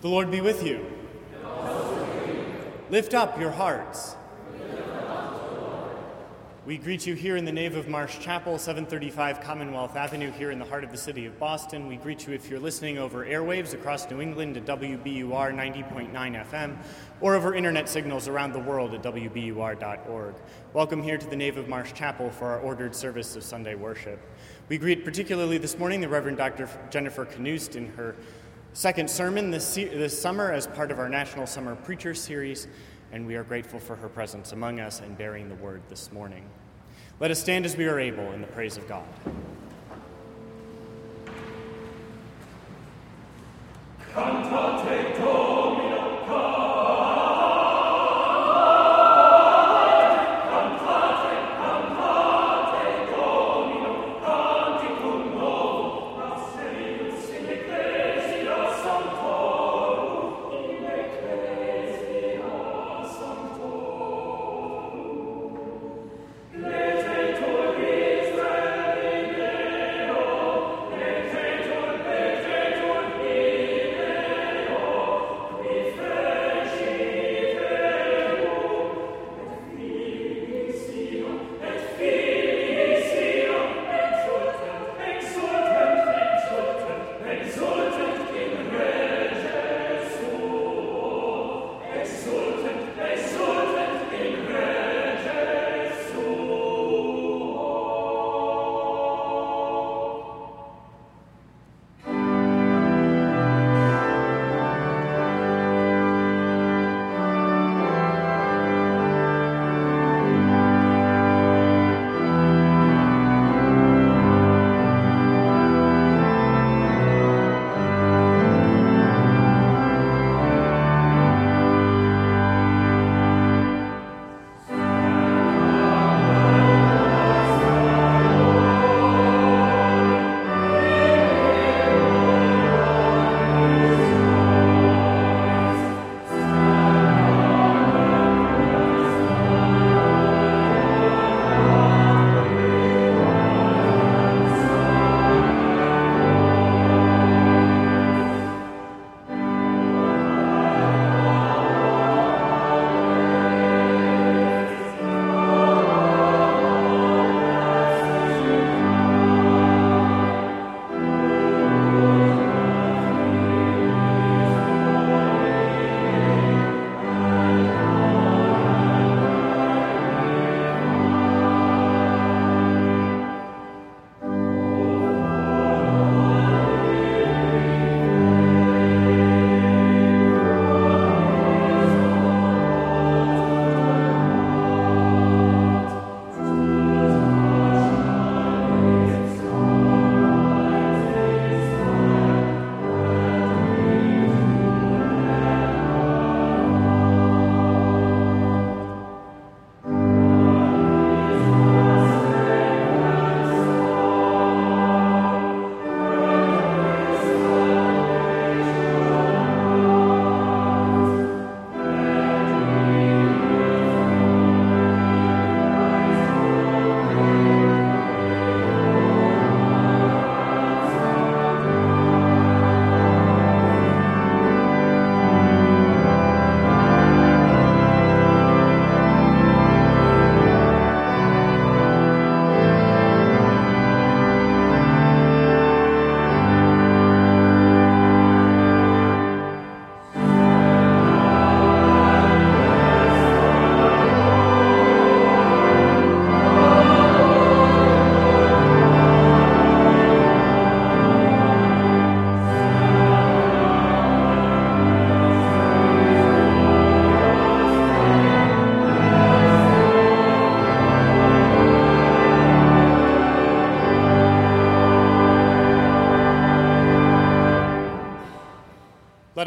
The Lord be with you. Lift up your hearts. We greet you here in the nave of Marsh Chapel, 735 Commonwealth Avenue, here in the heart of the city of Boston. We greet you if you're listening over airwaves across New England at WBUR 90.9 FM or over internet signals around the world at WBUR.org. Welcome here to the nave of Marsh Chapel for our ordered service of Sunday worship. We greet particularly this morning the Reverend Dr. Jennifer Knust in her second sermon this, this summer as part of our National Summer Preacher Series, and we are grateful for her presence among us and bearing the word this morning. Let us stand as we are able in the praise of God.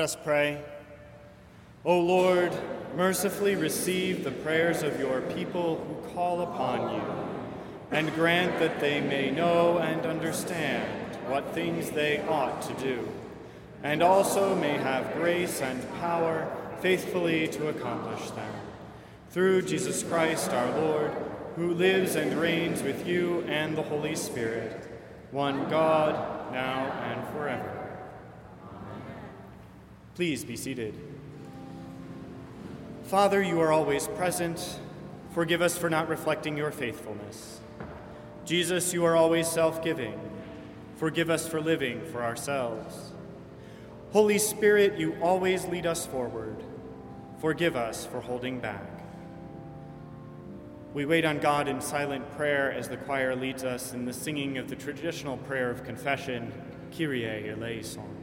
Let us pray. O Lord, mercifully receive the prayers of your people who call upon you, and grant that they may know and understand what things they ought to do, and also may have grace and power faithfully to accomplish them. Through Jesus Christ our Lord, who lives and reigns with you and the Holy Spirit, one God, now and forever. Please be seated. Father, you are always present. Forgive us for not reflecting your faithfulness. Jesus, you are always self giving. Forgive us for living for ourselves. Holy Spirit, you always lead us forward. Forgive us for holding back. We wait on God in silent prayer as the choir leads us in the singing of the traditional prayer of confession, Kyrie eleison.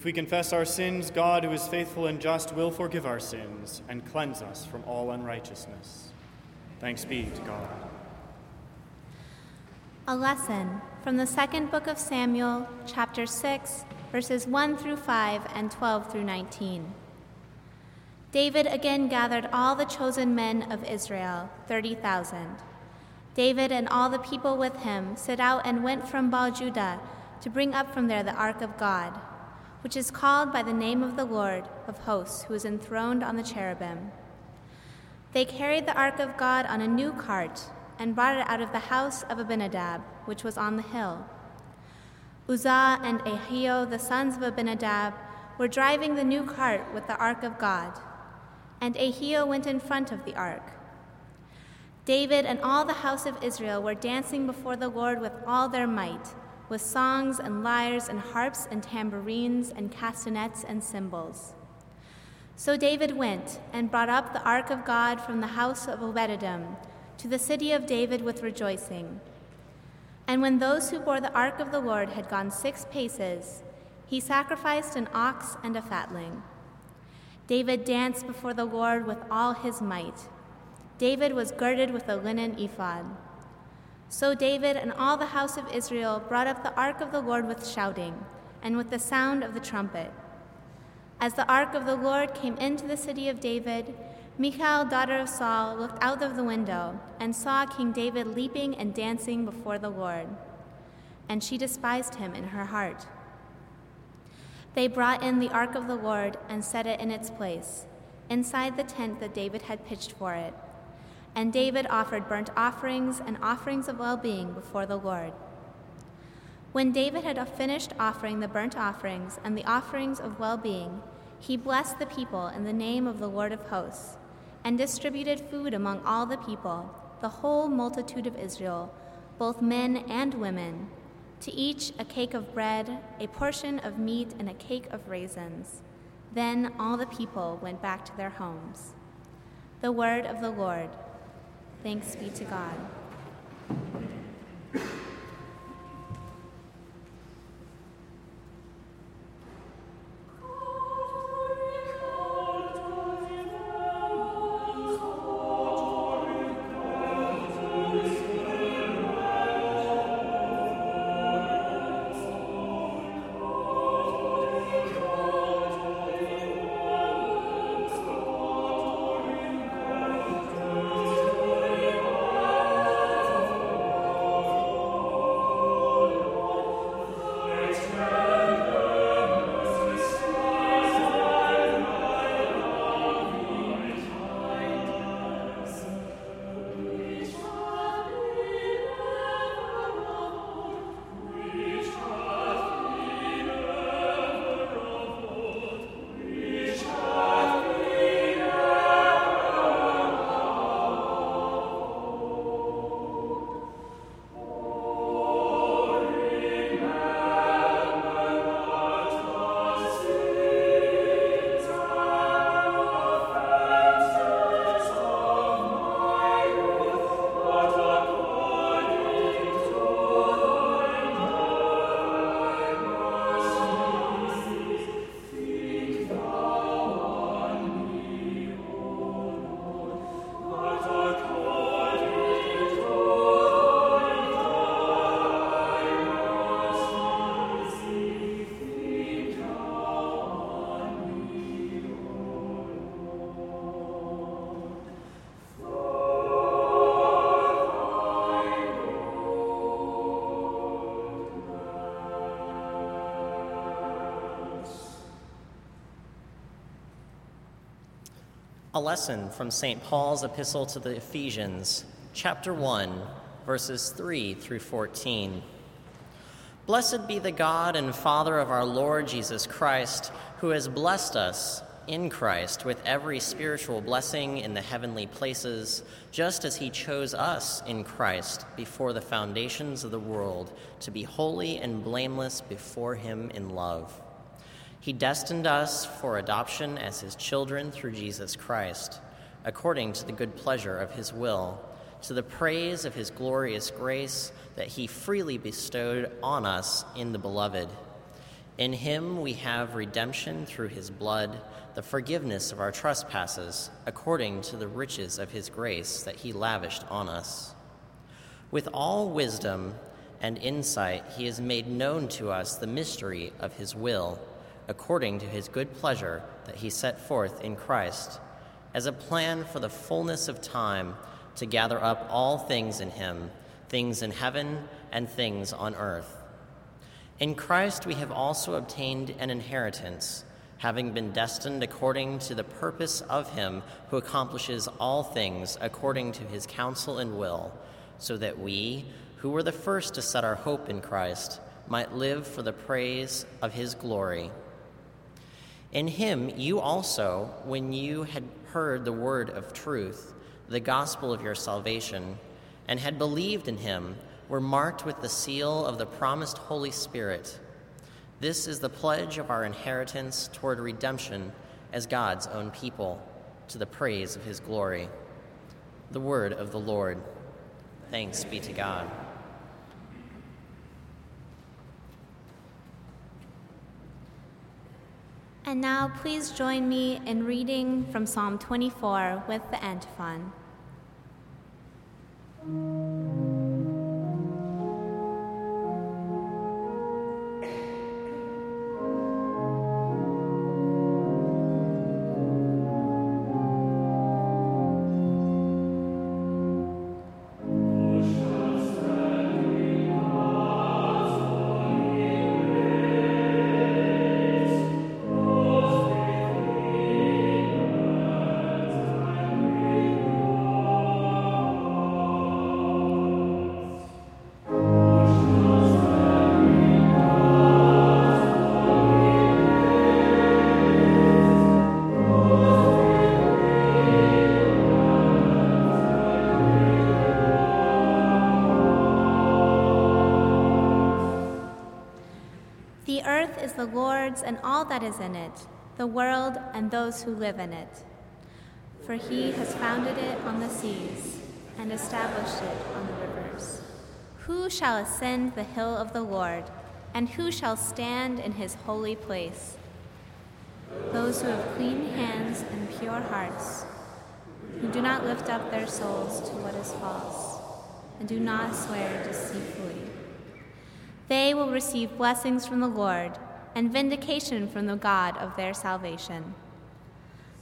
If we confess our sins, God, who is faithful and just, will forgive our sins and cleanse us from all unrighteousness. Thanks be to God. A lesson from the second book of Samuel, chapter 6, verses 1 through 5 and 12 through 19. David again gathered all the chosen men of Israel, 30,000. David and all the people with him set out and went from Baal Judah to bring up from there the ark of God which is called by the name of the Lord of hosts, who is enthroned on the cherubim. They carried the ark of God on a new cart and brought it out of the house of Abinadab, which was on the hill. Uzzah and Ahio, the sons of Abinadab, were driving the new cart with the ark of God, and Ahio went in front of the ark. David and all the house of Israel were dancing before the Lord with all their might with songs and lyres and harps and tambourines and castanets and cymbals. So David went and brought up the ark of God from the house of Obededom to the city of David with rejoicing. And when those who bore the ark of the Lord had gone six paces, he sacrificed an ox and a fatling. David danced before the Lord with all his might. David was girded with a linen ephod. So David and all the house of Israel brought up the ark of the Lord with shouting and with the sound of the trumpet. As the ark of the Lord came into the city of David, Michal, daughter of Saul, looked out of the window and saw King David leaping and dancing before the Lord. And she despised him in her heart. They brought in the ark of the Lord and set it in its place, inside the tent that David had pitched for it and David offered burnt offerings and offerings of well being before the Lord. When David had finished offering the burnt offerings and the offerings of well being, he blessed the people in the name of the Lord of hosts, and distributed food among all the people, the whole multitude of Israel, both men and women, to each a cake of bread, a portion of meat, and a cake of raisins. Then all the people went back to their homes. The word of the Lord. Thanks be to God. A lesson from St. Paul's epistle to the Ephesians, chapter 1, verses 3 through 14. Blessed be the God and Father of our Lord Jesus Christ, who has blessed us in Christ with every spiritual blessing in the heavenly places, just as he chose us in Christ before the foundations of the world to be holy and blameless before him in love. He destined us for adoption as his children through Jesus Christ, according to the good pleasure of his will, to the praise of his glorious grace that he freely bestowed on us in the Beloved. In him we have redemption through his blood, the forgiveness of our trespasses, according to the riches of his grace that he lavished on us. With all wisdom and insight, he has made known to us the mystery of his will according to his good pleasure that he set forth in Christ, as a plan for the fullness of time to gather up all things in him, things in heaven and things on earth. In Christ we have also obtained an inheritance, having been destined according to the purpose of him who accomplishes all things according to his counsel and will, so that we, who were the first to set our hope in Christ, might live for the praise of his glory. In him you also, when you had heard the word of truth, the gospel of your salvation, and had believed in him, were marked with the seal of the promised Holy Spirit. This is the pledge of our inheritance toward redemption as God's own people, to the praise of his glory. The word of the Lord. Thanks be to God. And now please join me in reading from Psalm 24 with the antiphon. The Lord's and all that is in it, the world and those who live in it. For he has founded it on the seas and established it on the rivers. Who shall ascend the hill of the Lord, and who shall stand in his holy place? Those who have clean hands and pure hearts, who do not lift up their souls to what is false, and do not swear deceitfully. They will receive blessings from the Lord and vindication from the God of their salvation.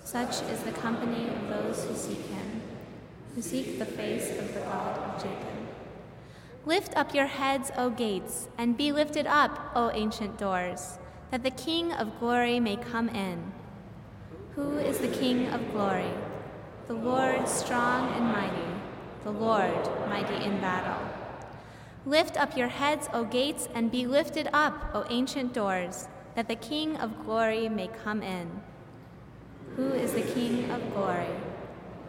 Such is the company of those who seek him, who seek the face of the God of Jacob. Lift up your heads, O gates, and be lifted up, O ancient doors, that the King of glory may come in. Who is the King of glory? The Lord strong and mighty, the Lord mighty in battle. Lift up your heads, O gates, and be lifted up, O ancient doors, that the King of glory may come in. Who is the King of glory?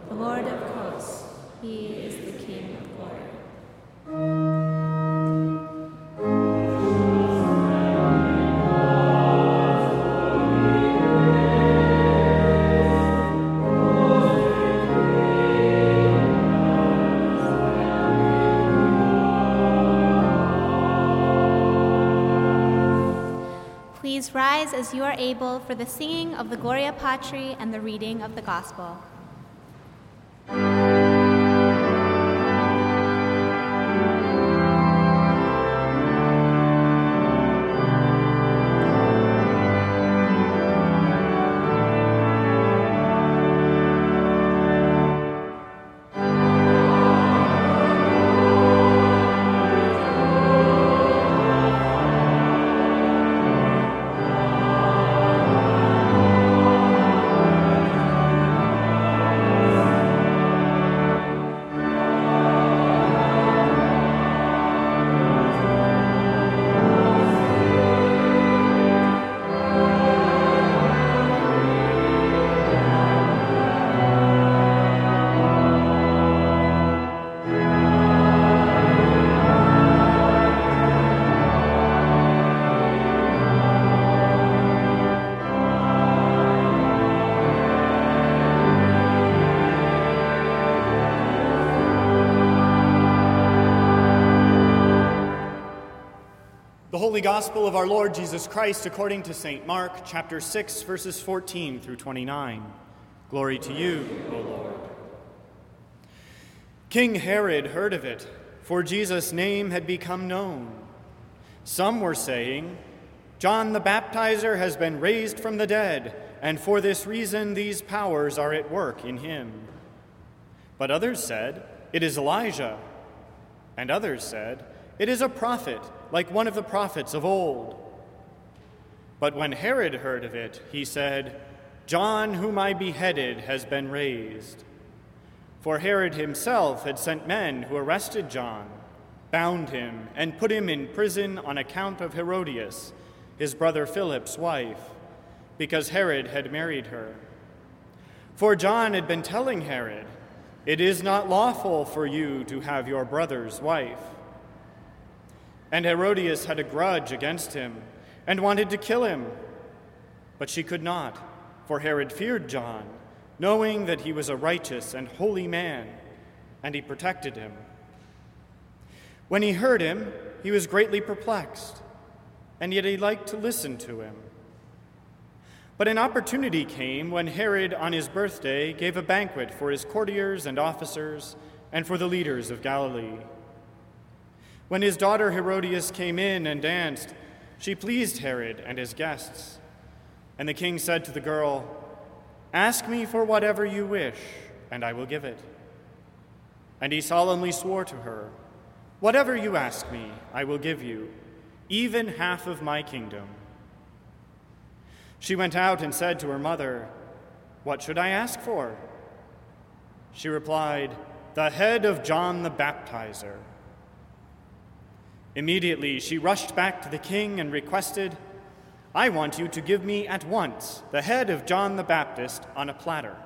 The Lord of hosts. He is the King of glory. Please rise as you are able for the singing of the Gloria Patri and the reading of the Gospel. Holy Gospel of our Lord Jesus Christ according to St. Mark, chapter 6, verses 14 through 29. Glory to you, O Lord. King Herod heard of it, for Jesus' name had become known. Some were saying, John the Baptizer has been raised from the dead, and for this reason these powers are at work in him. But others said, It is Elijah. And others said, It is a prophet like one of the prophets of old. But when Herod heard of it, he said, John, whom I beheaded, has been raised. For Herod himself had sent men who arrested John, bound him, and put him in prison on account of Herodias, his brother Philip's wife, because Herod had married her. For John had been telling Herod, It is not lawful for you to have your brother's wife. And Herodias had a grudge against him and wanted to kill him. But she could not, for Herod feared John, knowing that he was a righteous and holy man, and he protected him. When he heard him, he was greatly perplexed, and yet he liked to listen to him. But an opportunity came when Herod, on his birthday, gave a banquet for his courtiers and officers and for the leaders of Galilee. When his daughter Herodias came in and danced, she pleased Herod and his guests. And the king said to the girl, Ask me for whatever you wish, and I will give it. And he solemnly swore to her, Whatever you ask me, I will give you, even half of my kingdom. She went out and said to her mother, What should I ask for? She replied, The head of John the Baptizer. Immediately she rushed back to the king and requested, I want you to give me at once the head of John the Baptist on a platter.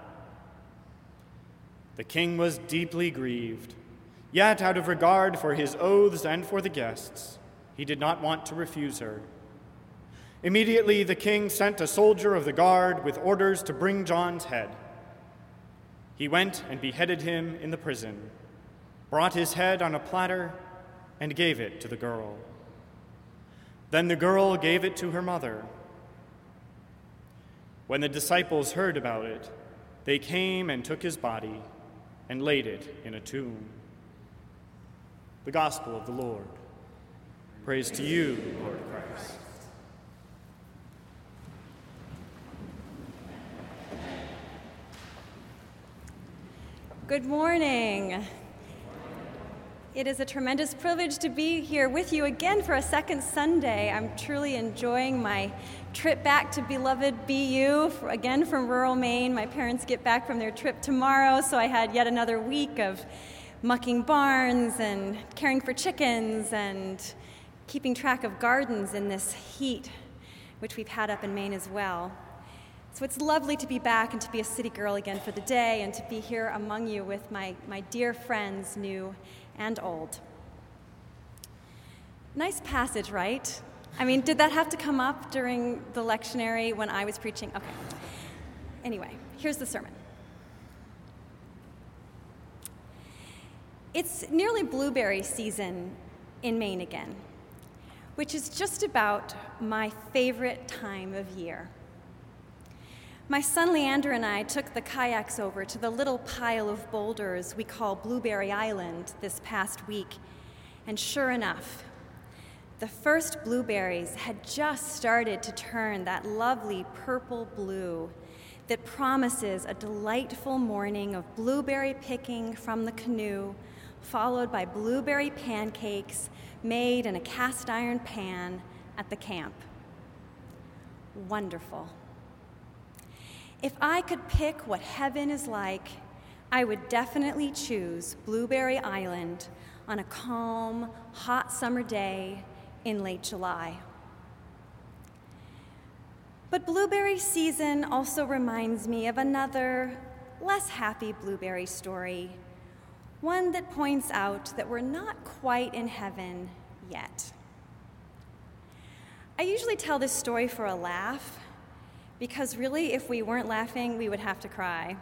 The king was deeply grieved, yet, out of regard for his oaths and for the guests, he did not want to refuse her. Immediately, the king sent a soldier of the guard with orders to bring John's head. He went and beheaded him in the prison, brought his head on a platter, and gave it to the girl. Then the girl gave it to her mother. When the disciples heard about it, they came and took his body and laid it in a tomb. The Gospel of the Lord. Praise to you, Lord Christ. Good morning. It is a tremendous privilege to be here with you again for a second Sunday. I'm truly enjoying my trip back to beloved BU, again from rural Maine. My parents get back from their trip tomorrow, so I had yet another week of mucking barns and caring for chickens and keeping track of gardens in this heat, which we've had up in Maine as well. So it's lovely to be back and to be a city girl again for the day and to be here among you with my, my dear friends, new and old. Nice passage, right? I mean, did that have to come up during the lectionary when I was preaching? Okay. Anyway, here's the sermon. It's nearly blueberry season in Maine again, which is just about my favorite time of year. My son Leander and I took the kayaks over to the little pile of boulders we call Blueberry Island this past week, and sure enough, the first blueberries had just started to turn that lovely purple blue that promises a delightful morning of blueberry picking from the canoe, followed by blueberry pancakes made in a cast iron pan at the camp. Wonderful. If I could pick what heaven is like, I would definitely choose Blueberry Island on a calm, hot summer day in late July. But blueberry season also reminds me of another, less happy blueberry story, one that points out that we're not quite in heaven yet. I usually tell this story for a laugh because really, if we weren't laughing, we would have to cry.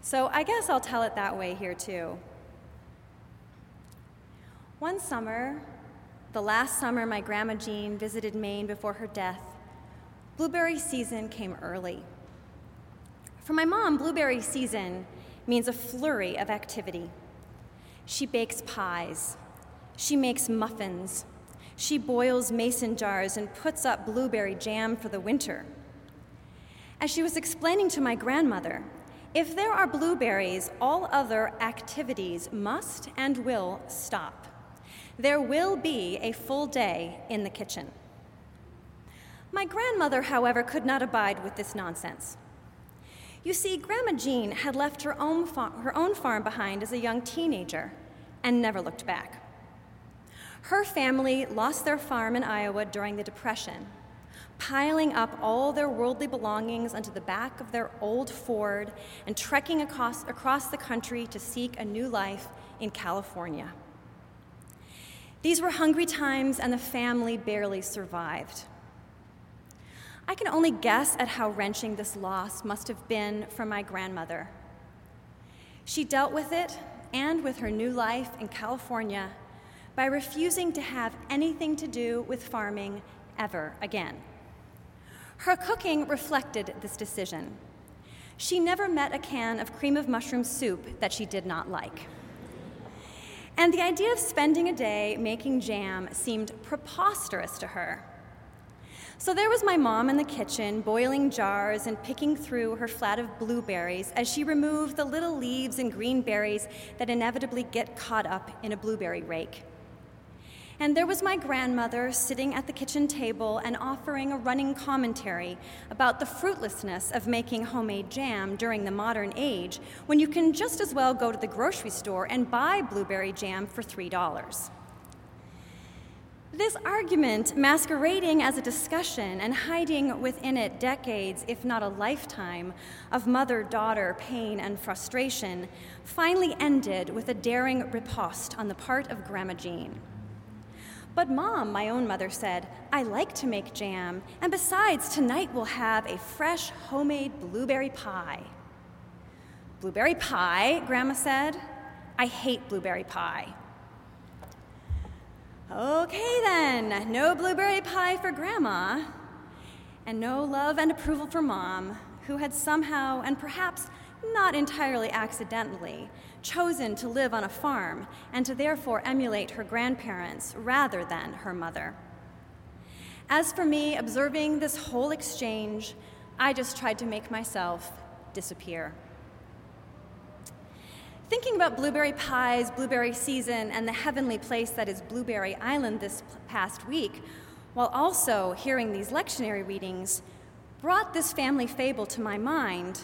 So I guess I'll tell it that way here too. One summer, the last summer my Grandma Jean visited Maine before her death, blueberry season came early. For my mom, blueberry season means a flurry of activity. She bakes pies, she makes muffins, she boils mason jars and puts up blueberry jam for the winter. As she was explaining to my grandmother, if there are blueberries, all other activities must and will stop. There will be a full day in the kitchen. My grandmother, however, could not abide with this nonsense. You see, Grandma Jean had left her own, her own farm behind as a young teenager and never looked back. Her family lost their farm in Iowa during the Depression, piling up all their worldly belongings onto the back of their old Ford and trekking across, across the country to seek a new life in California. These were hungry times, and the family barely survived. I can only guess at how wrenching this loss must have been for my grandmother. She dealt with it and with her new life in California by refusing to have anything to do with farming ever again. Her cooking reflected this decision. She never met a can of cream of mushroom soup that she did not like. And the idea of spending a day making jam seemed preposterous to her. So there was my mom in the kitchen, boiling jars and picking through her flat of blueberries as she removed the little leaves and green berries that inevitably get caught up in a blueberry rake. And there was my grandmother sitting at the kitchen table and offering a running commentary about the fruitlessness of making homemade jam during the modern age when you can just as well go to the grocery store and buy blueberry jam for $3. This argument, masquerading as a discussion and hiding within it decades, if not a lifetime, of mother daughter pain and frustration, finally ended with a daring riposte on the part of Grandma Jean. But, Mom, my own mother said, I like to make jam, and besides, tonight we'll have a fresh homemade blueberry pie. Blueberry pie, Grandma said. I hate blueberry pie. Okay, then, no blueberry pie for Grandma, and no love and approval for Mom, who had somehow, and perhaps not entirely accidentally, chosen to live on a farm and to therefore emulate her grandparents rather than her mother. As for me, observing this whole exchange, I just tried to make myself disappear. Thinking about blueberry pies, blueberry season, and the heavenly place that is Blueberry Island this past week, while also hearing these lectionary readings, brought this family fable to my mind,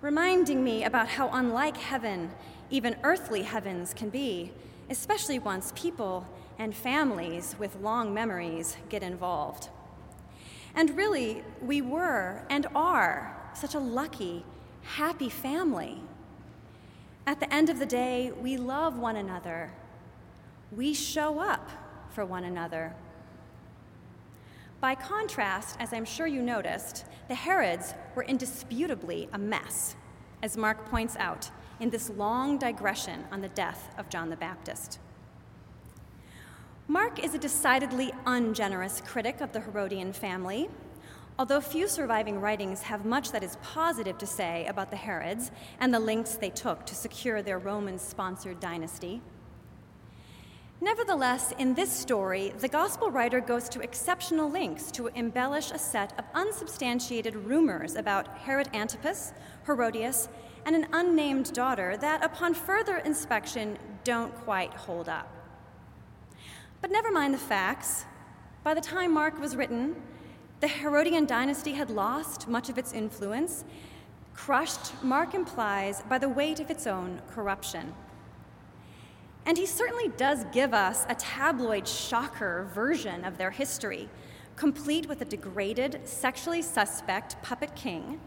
reminding me about how unlike heaven, even earthly heavens, can be, especially once people and families with long memories get involved. And really, we were and are such a lucky, happy family. At the end of the day, we love one another. We show up for one another. By contrast, as I'm sure you noticed, the Herods were indisputably a mess, as Mark points out in this long digression on the death of John the Baptist. Mark is a decidedly ungenerous critic of the Herodian family, Although few surviving writings have much that is positive to say about the Herods and the lengths they took to secure their Roman sponsored dynasty, Nevertheless, in this story, the gospel writer goes to exceptional lengths to embellish a set of unsubstantiated rumors about Herod Antipas, Herodias, and an unnamed daughter that, upon further inspection, don't quite hold up. But never mind the facts. By the time Mark was written, the Herodian dynasty had lost much of its influence, crushed, Mark implies, by the weight of its own corruption. And he certainly does give us a tabloid shocker version of their history, complete with a degraded, sexually suspect puppet king,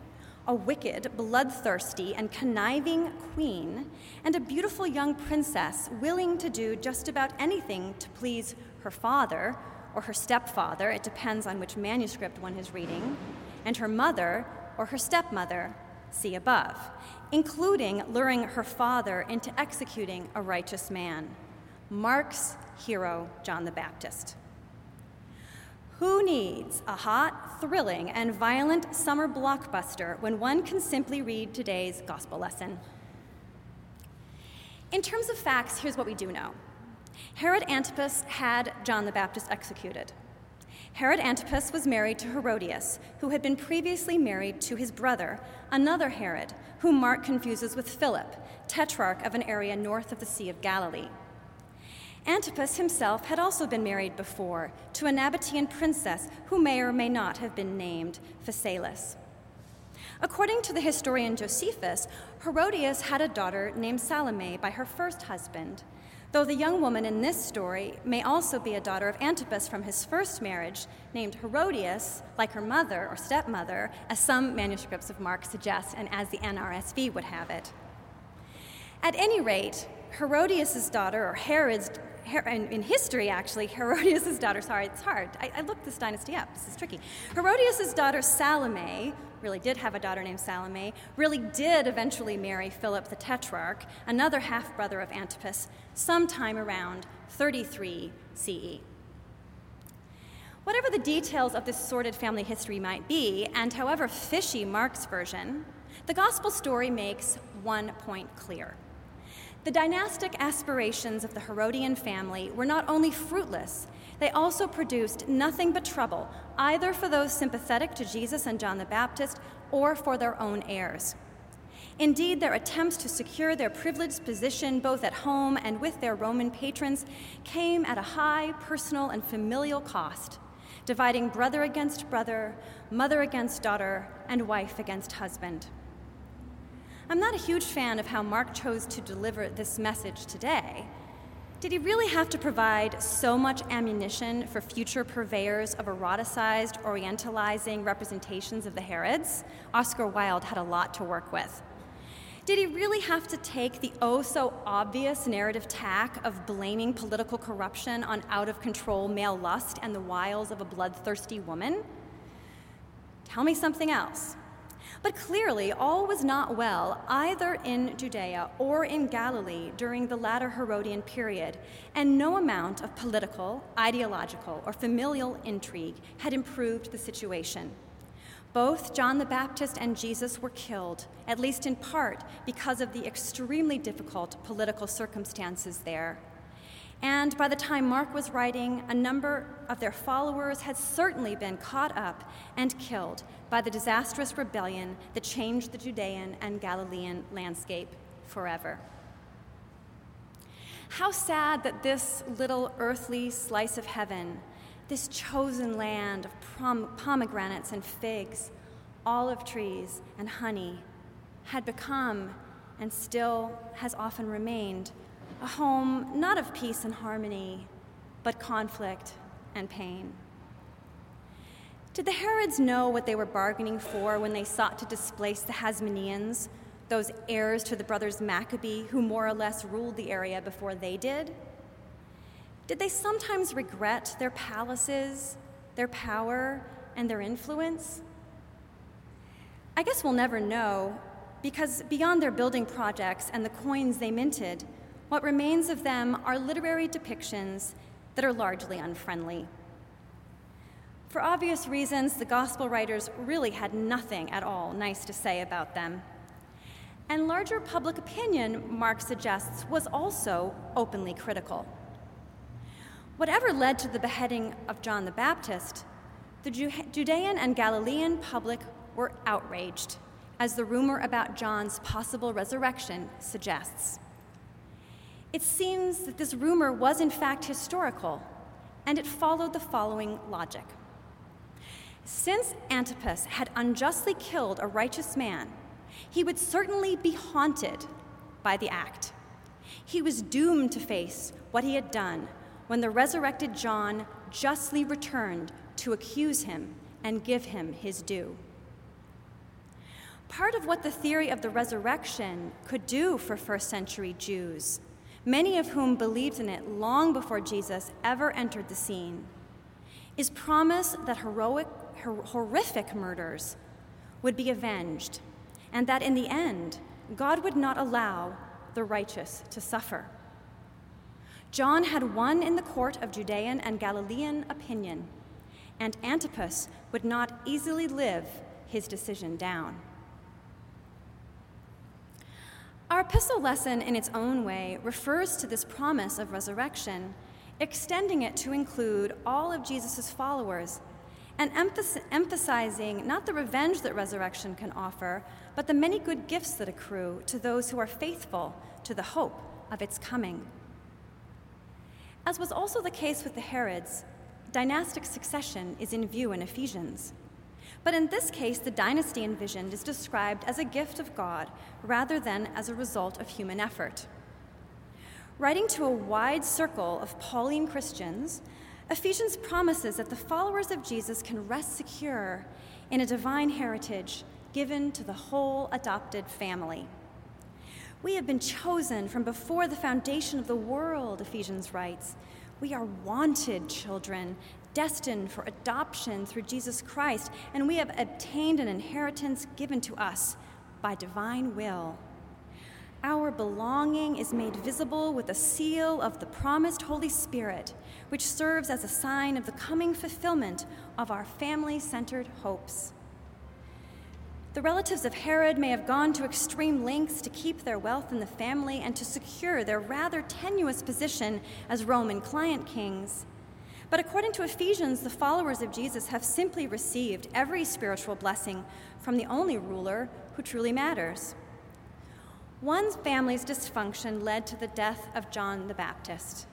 a wicked, bloodthirsty, and conniving queen, and a beautiful young princess willing to do just about anything to please her father, or her stepfather, it depends on which manuscript one is reading, and her mother or her stepmother, see above, including luring her father into executing a righteous man, Mark's hero, John the Baptist. Who needs a hot, thrilling, and violent summer blockbuster when one can simply read today's gospel lesson? In terms of facts, here's what we do know Herod Antipas had John the Baptist executed. Herod Antipas was married to Herodias, who had been previously married to his brother, another Herod, whom Mark confuses with Philip, tetrarch of an area north of the Sea of Galilee. Antipas himself had also been married before to a Nabatean princess who may or may not have been named Phasaelis. According to the historian Josephus, Herodias had a daughter named Salome by her first husband, though the young woman in this story may also be a daughter of Antipas from his first marriage, named Herodias, like her mother or stepmother, as some manuscripts of Mark suggest and as the NRSV would have it. At any rate, Herodias' daughter, or Herod's in history, actually, Herodias' daughter, sorry, it's hard. I, I, looked this dynasty up. This is tricky. Herodias' daughter, Salome, really did have a daughter named Salome, really did eventually marry Philip the Tetrarch, another half brother of Antipas, sometime around 33 CE. Whatever the details of this sordid family history might be, and however fishy Mark's version, the gospel story makes one point clear. The dynastic aspirations of the Herodian family were not only fruitless, they also produced nothing but trouble, either for those sympathetic to Jesus and John the Baptist or for their own heirs. Indeed, their attempts to secure their privileged position both at home and with their Roman patrons came at a high personal and familial cost, dividing brother against brother, mother against daughter, and wife against husband. I'm not a huge fan of how Mark chose to deliver this message today. Did he really have to provide so much ammunition for future purveyors of eroticized, orientalizing representations of the Herods? Oscar Wilde had a lot to work with. Did he really have to take the oh so obvious narrative tack of blaming political corruption on out of control male lust and the wiles of a bloodthirsty woman? Tell me something else. But clearly, all was not well either in Judea or in Galilee during the latter Herodian period, and no amount of political, ideological, or familial intrigue had improved the situation. Both John the Baptist and Jesus were killed, at least in part because of the extremely difficult political circumstances there. And by the time Mark was writing, a number of their followers had certainly been caught up and killed by the disastrous rebellion that changed the Judean and Galilean landscape forever. How sad that this little earthly slice of heaven, this chosen land of pomegranates and figs, olive trees and honey, had become and still has often remained a home not of peace and harmony, but conflict and pain. Did the Herods know what they were bargaining for when they sought to displace the Hasmoneans, those heirs to the brothers Maccabee who more or less ruled the area before they did? Did they sometimes regret their palaces, their power, and their influence? I guess we'll never know, because beyond their building projects and the coins they minted, what remains of them are literary depictions that are largely unfriendly. For obvious reasons, the gospel writers really had nothing at all nice to say about them. And larger public opinion, Mark suggests, was also openly critical. Whatever led to the beheading of John the Baptist, the Judean and Galilean public were outraged, as the rumor about John's possible resurrection suggests. It seems that this rumor was in fact historical, and it followed the following logic. Since Antipas had unjustly killed a righteous man, he would certainly be haunted by the act. He was doomed to face what he had done when the resurrected John justly returned to accuse him and give him his due. Part of what the theory of the resurrection could do for first century Jews many of whom believed in it long before Jesus ever entered the scene, is promise that heroic, horrific murders would be avenged, and that in the end, God would not allow the righteous to suffer. John had won in the court of Judean and Galilean opinion, and Antipas would not easily live his decision down. Our epistle lesson, in its own way, refers to this promise of resurrection, extending it to include all of Jesus' followers and emphasizing not the revenge that resurrection can offer, but the many good gifts that accrue to those who are faithful to the hope of its coming. As was also the case with the Herods, dynastic succession is in view in Ephesians. But in this case, the dynasty envisioned is described as a gift of God rather than as a result of human effort. Writing to a wide circle of Pauline Christians, Ephesians promises that the followers of Jesus can rest secure in a divine heritage given to the whole adopted family. We have been chosen from before the foundation of the world, Ephesians writes. We are wanted children, destined for adoption through Jesus Christ, and we have obtained an inheritance given to us by divine will. Our belonging is made visible with the seal of the promised Holy Spirit, which serves as a sign of the coming fulfillment of our family centered hopes. The relatives of Herod may have gone to extreme lengths to keep their wealth in the family and to secure their rather tenuous position as Roman client kings. But according to Ephesians, the followers of Jesus have simply received every spiritual blessing from the only ruler who truly matters. One family's dysfunction led to the death of John the Baptist.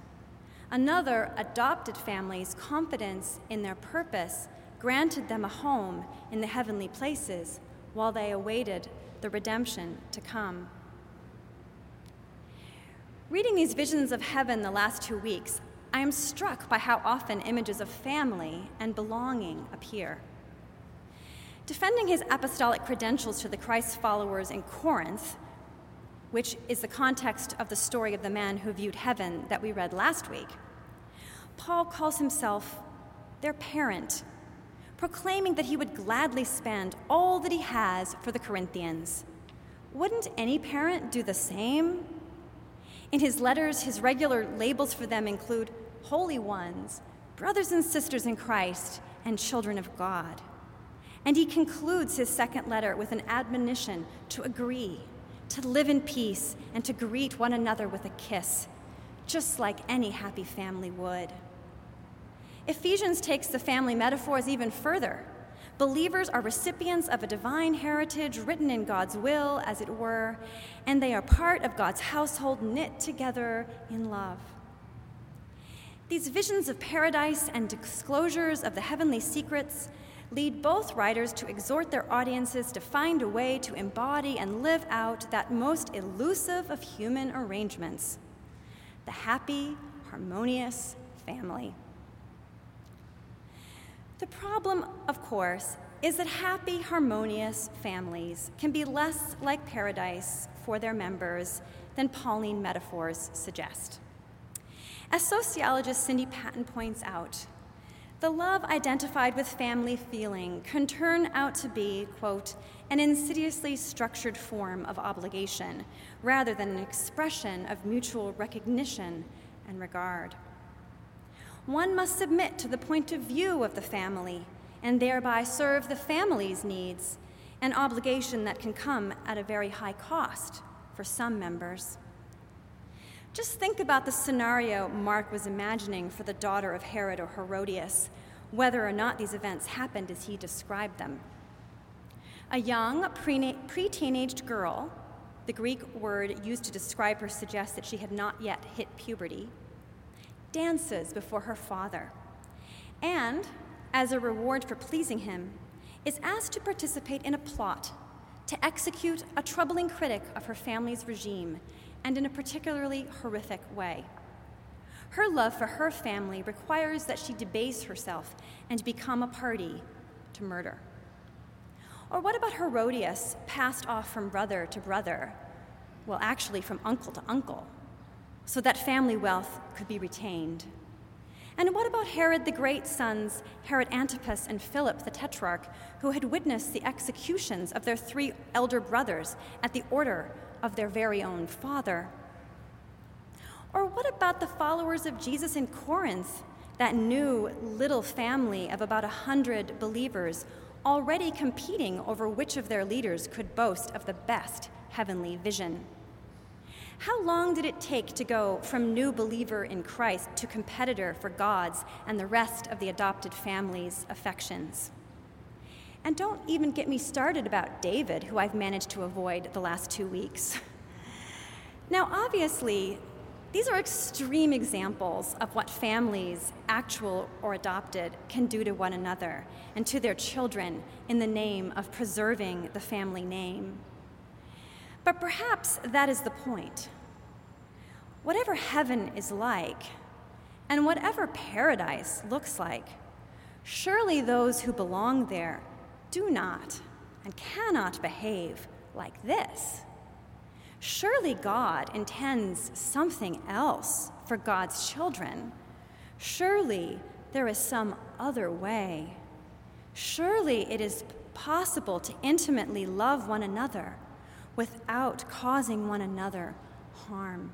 Another adopted family's confidence in their purpose granted them a home in the heavenly places while they awaited the redemption to come. Reading these visions of heaven the last two weeks, I am struck by how often images of family and belonging appear. Defending his apostolic credentials to the Christ followers in Corinth, which is the context of the story of the man who viewed heaven that we read last week, Paul calls himself their parent, proclaiming that he would gladly spend all that he has for the Corinthians. Wouldn't any parent do the same? In his letters, his regular labels for them include holy ones, brothers and sisters in Christ, and children of God. And he concludes his second letter with an admonition to agree, to live in peace, and to greet one another with a kiss, just like any happy family would. Ephesians takes the family metaphors even further. Believers are recipients of a divine heritage written in God's will, as it were, and they are part of God's household knit together in love. These visions of paradise and disclosures of the heavenly secrets lead both writers to exhort their audiences to find a way to embody and live out that most elusive of human arrangements the happy, harmonious family. The problem, of course, is that happy, harmonious families can be less like paradise for their members than Pauline metaphors suggest. As sociologist Cindy Patton points out, the love identified with family feeling can turn out to be, quote, an insidiously structured form of obligation rather than an expression of mutual recognition and regard. One must submit to the point of view of the family and thereby serve the family's needs, an obligation that can come at a very high cost for some members. Just think about the scenario Mark was imagining for the daughter of Herod or Herodias, whether or not these events happened as he described them. A young, pre teenaged girl, the Greek word used to describe her suggests that she had not yet hit puberty, dances before her father, and, as a reward for pleasing him, is asked to participate in a plot to execute a troubling critic of her family's regime and in a particularly horrific way. Her love for her family requires that she debase herself and become a party to murder. Or what about Herodias, passed off from brother to brother? Well, actually, from uncle to uncle, so that family wealth could be retained. And what about Herod the Great's sons, Herod Antipas and Philip the Tetrarch, who had witnessed the executions of their three elder brothers at the order of their very own father. Or what about the followers of Jesus in Corinth, that new little family of about a hundred believers already competing over which of their leaders could boast of the best heavenly vision? How long did it take to go from new believer in Christ to competitor for God's and the rest of the adopted family's affections? And don't even get me started about David, who I've managed to avoid the last two weeks. Now, obviously, these are extreme examples of what families, actual or adopted, can do to one another and to their children in the name of preserving the family name. But perhaps that is the point. Whatever heaven is like, and whatever paradise looks like, surely those who belong there do not and cannot behave like this. Surely God intends something else for God's children. Surely there is some other way. Surely it is possible to intimately love one another without causing one another harm.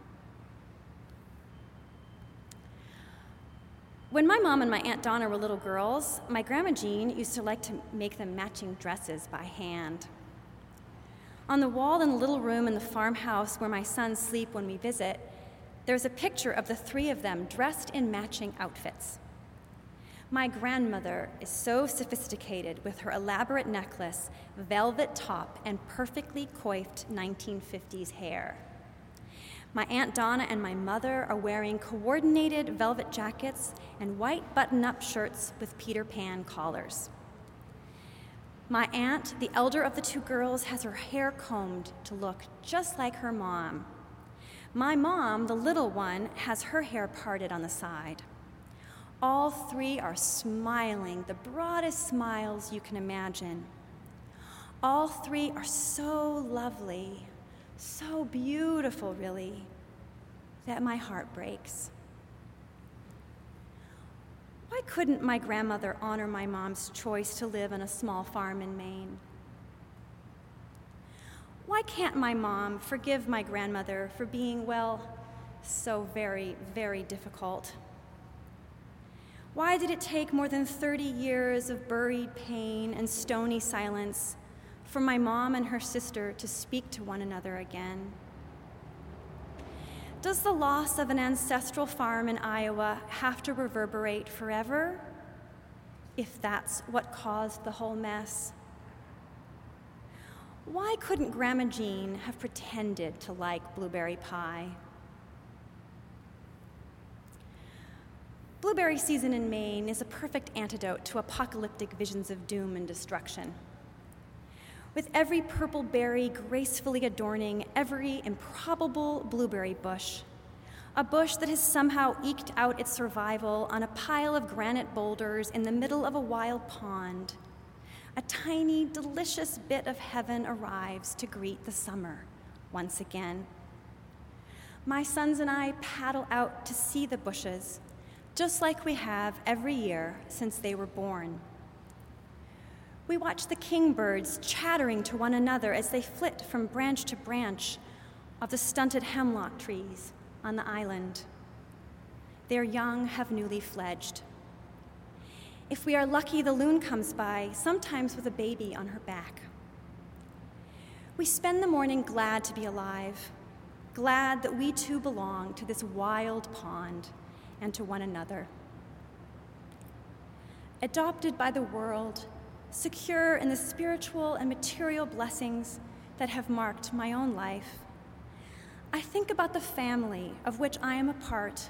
When my mom and my Aunt Donna were little girls, my Grandma Jean used to like to make them matching dresses by hand. On the wall in the little room in the farmhouse where my sons sleep when we visit, there's a picture of the three of them dressed in matching outfits. My grandmother is so sophisticated with her elaborate necklace, velvet top, and perfectly coiffed 1950s hair. My Aunt Donna and my mother are wearing coordinated velvet jackets and white button up shirts with Peter Pan collars. My aunt, the elder of the two girls, has her hair combed to look just like her mom. My mom, the little one, has her hair parted on the side. All three are smiling, the broadest smiles you can imagine. All three are so lovely, so beautiful, really, that my heart breaks. Why couldn't my grandmother honor my mom's choice to live on a small farm in Maine? Why can't my mom forgive my grandmother for being, well, so very, very difficult? Why did it take more than 30 years of buried pain and stony silence for my mom and her sister to speak to one another again? Does the loss of an ancestral farm in Iowa have to reverberate forever? If that's what caused the whole mess? Why couldn't Grandma Jean have pretended to like blueberry pie? Blueberry season in Maine is a perfect antidote to apocalyptic visions of doom and destruction with every purple berry gracefully adorning every improbable blueberry bush. A bush that has somehow eked out its survival on a pile of granite boulders in the middle of a wild pond. A tiny, delicious bit of heaven arrives to greet the summer once again. My sons and I paddle out to see the bushes, just like we have every year since they were born. We watch the kingbirds chattering to one another as they flit from branch to branch of the stunted hemlock trees on the island. Their young have newly fledged. If we are lucky, the loon comes by, sometimes with a baby on her back. We spend the morning glad to be alive, glad that we too belong to this wild pond and to one another. Adopted by the world, secure in the spiritual and material blessings that have marked my own life. I think about the family of which I am a part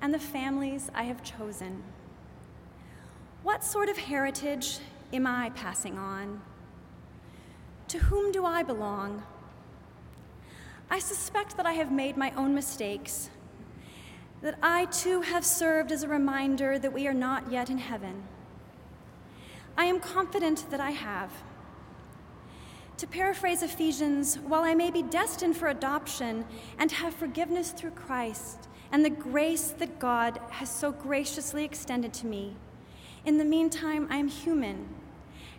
and the families I have chosen. What sort of heritage am I passing on? To whom do I belong? I suspect that I have made my own mistakes, that I too have served as a reminder that we are not yet in heaven I am confident that I have. To paraphrase Ephesians, while I may be destined for adoption and have forgiveness through Christ and the grace that God has so graciously extended to me, in the meantime, I am human.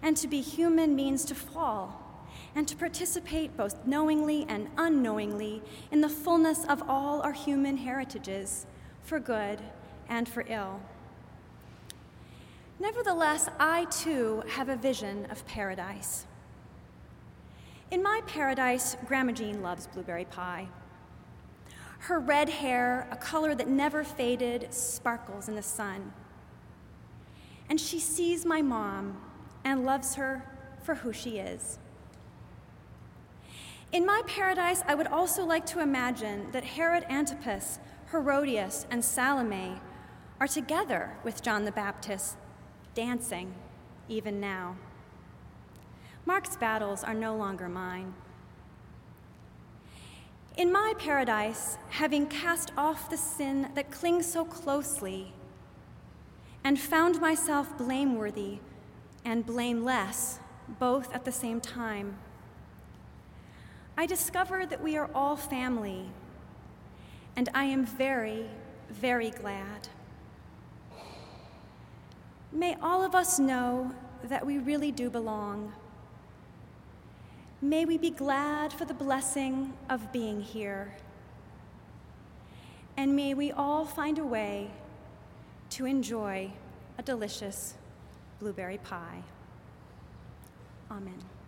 And to be human means to fall and to participate both knowingly and unknowingly in the fullness of all our human heritages, for good and for ill. Nevertheless, I too have a vision of paradise. In my paradise, Grandma Jean loves blueberry pie. Her red hair, a color that never faded, sparkles in the sun. And she sees my mom and loves her for who she is. In my paradise, I would also like to imagine that Herod Antipas, Herodias, and Salome are together with John the Baptist, dancing even now. Mark's battles are no longer mine. In my paradise, having cast off the sin that clings so closely, and found myself blameworthy and blameless both at the same time, I discover that we are all family, and I am very, very glad. May all of us know that we really do belong. May we be glad for the blessing of being here. And may we all find a way to enjoy a delicious blueberry pie. Amen.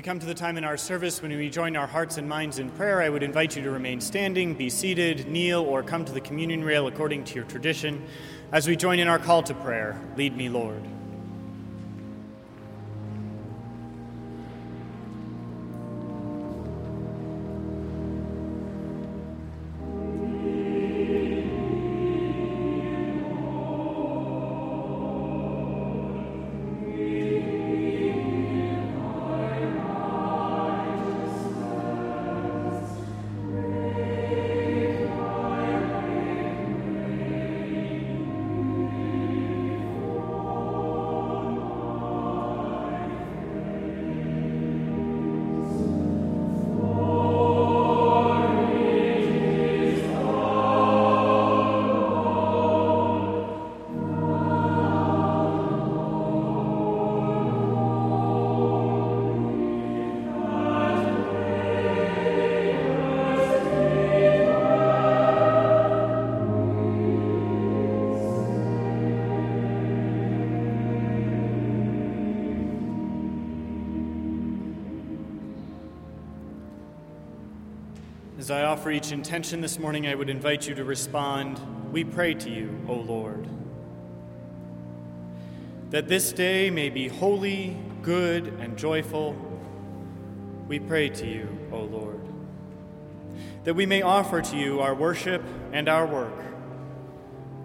We come to the time in our service when we join our hearts and minds in prayer, I would invite you to remain standing, be seated, kneel, or come to the communion rail according to your tradition. As we join in our call to prayer, lead me, Lord. As I offer each intention this morning, I would invite you to respond, We pray to you, O Lord. That this day may be holy, good, and joyful, we pray to you, O Lord. That we may offer to you our worship and our work,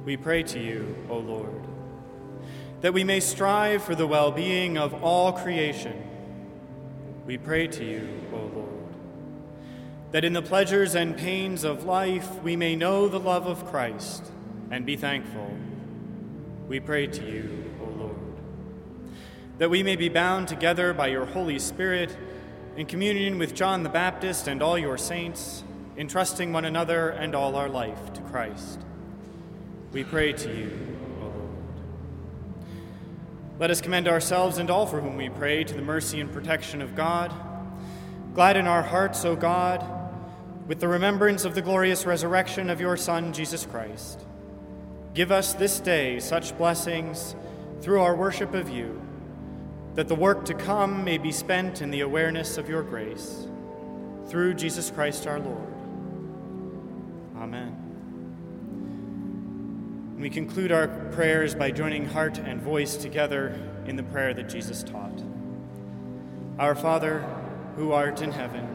we pray to you, O Lord. That we may strive for the well being of all creation, we pray to you, O that in the pleasures and pains of life we may know the love of Christ and be thankful. We pray to you, O Lord. That we may be bound together by your Holy Spirit in communion with John the Baptist and all your saints, entrusting one another and all our life to Christ. We pray to you, O Lord. Let us commend ourselves and all for whom we pray to the mercy and protection of God. Gladden our hearts, O God with the remembrance of the glorious resurrection of your Son, Jesus Christ. Give us this day such blessings through our worship of you, that the work to come may be spent in the awareness of your grace. Through Jesus Christ our Lord. Amen. We conclude our prayers by joining heart and voice together in the prayer that Jesus taught. Our Father, who art in heaven,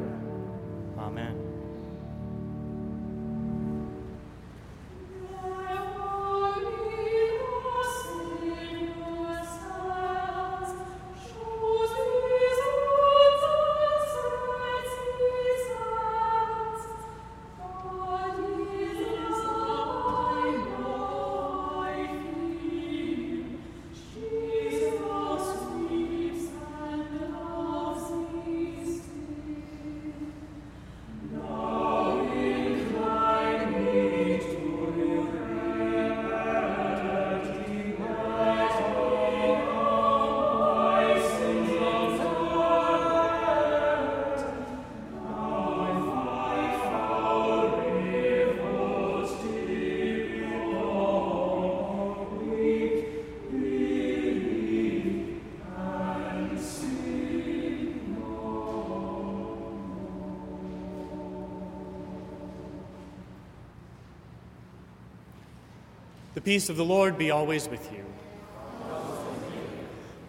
The peace of the Lord be always with you.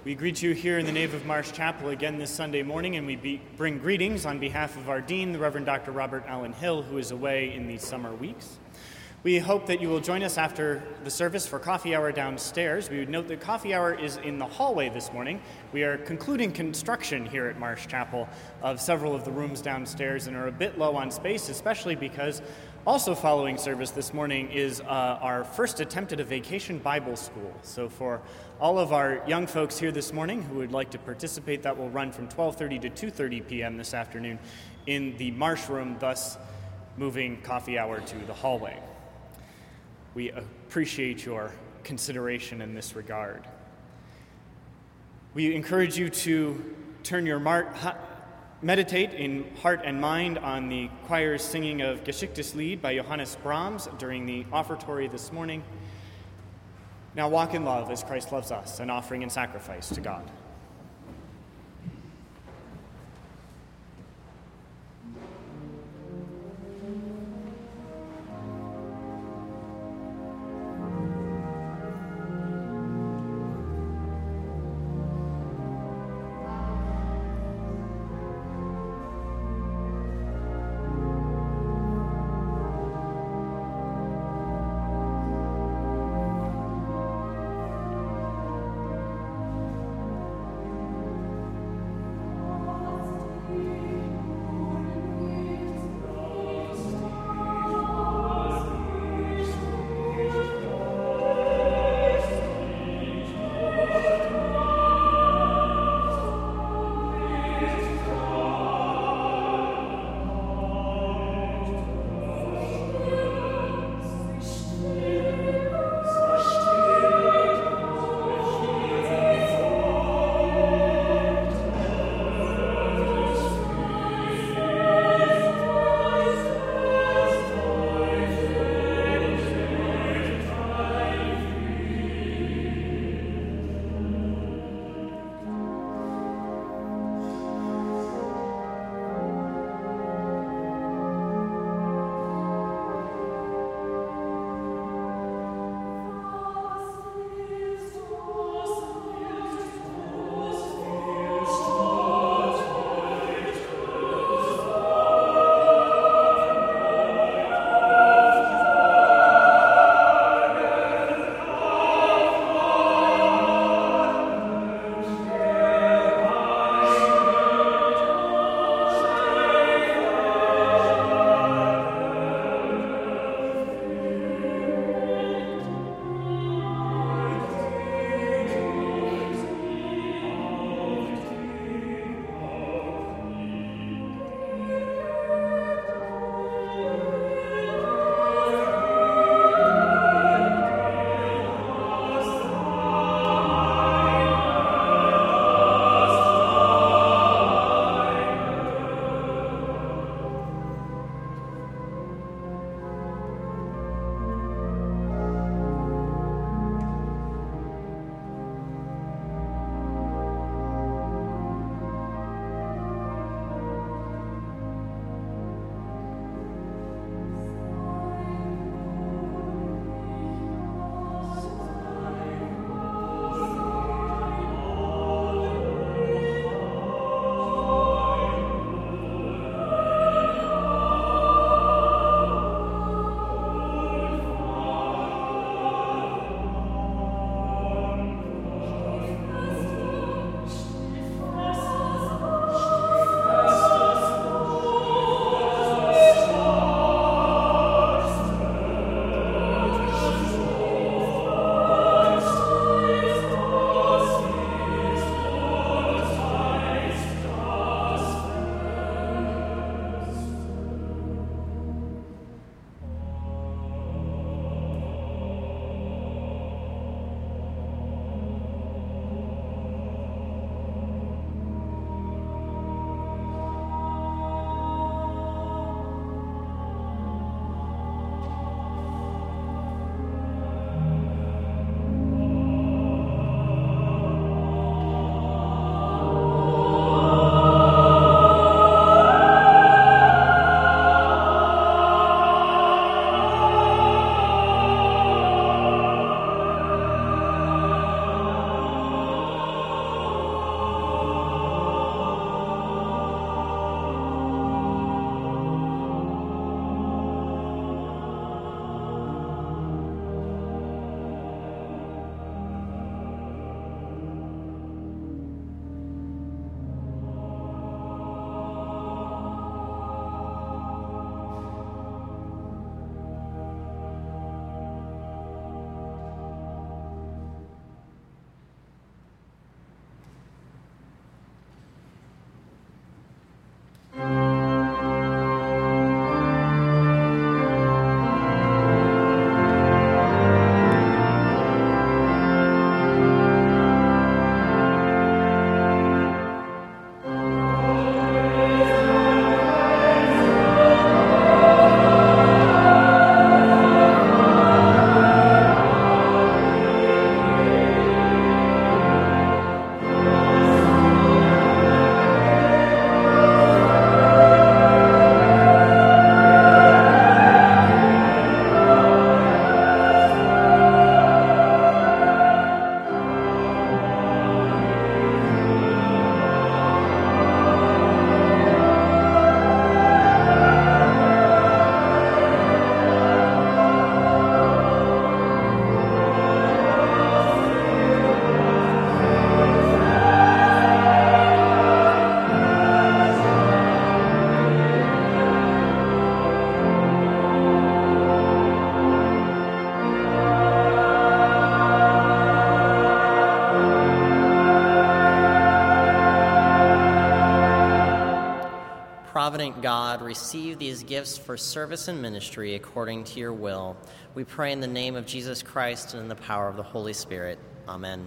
We greet you here in the nave of Marsh Chapel again this Sunday morning, and we be, bring greetings on behalf of our Dean, the Reverend Dr. Robert Allen Hill, who is away in these summer weeks. We hope that you will join us after the service for coffee hour downstairs. We would note that coffee hour is in the hallway this morning. We are concluding construction here at Marsh Chapel of several of the rooms downstairs and are a bit low on space, especially because also, following service this morning is uh, our first attempt at a vacation Bible school. So, for all of our young folks here this morning who would like to participate, that will run from 12:30 to 2:30 p.m. this afternoon in the Marsh Room, thus moving coffee hour to the hallway. We appreciate your consideration in this regard. We encourage you to turn your mar- meditate in heart and mind on the choir's singing of Geistliches Lied by Johannes Brahms during the offertory this morning. Now walk in love as Christ loves us, an offering and sacrifice to God. Provident God, receive these gifts for service and ministry according to your will. We pray in the name of Jesus Christ and in the power of the Holy Spirit. Amen.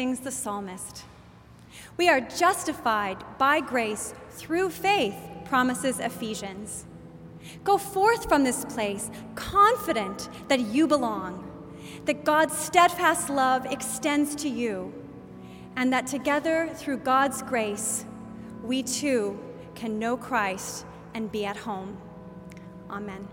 Sings the psalmist. We are justified by grace through faith, promises Ephesians. Go forth from this place, confident that you belong, that God's steadfast love extends to you, and that together, through God's grace, we too can know Christ and be at home. Amen.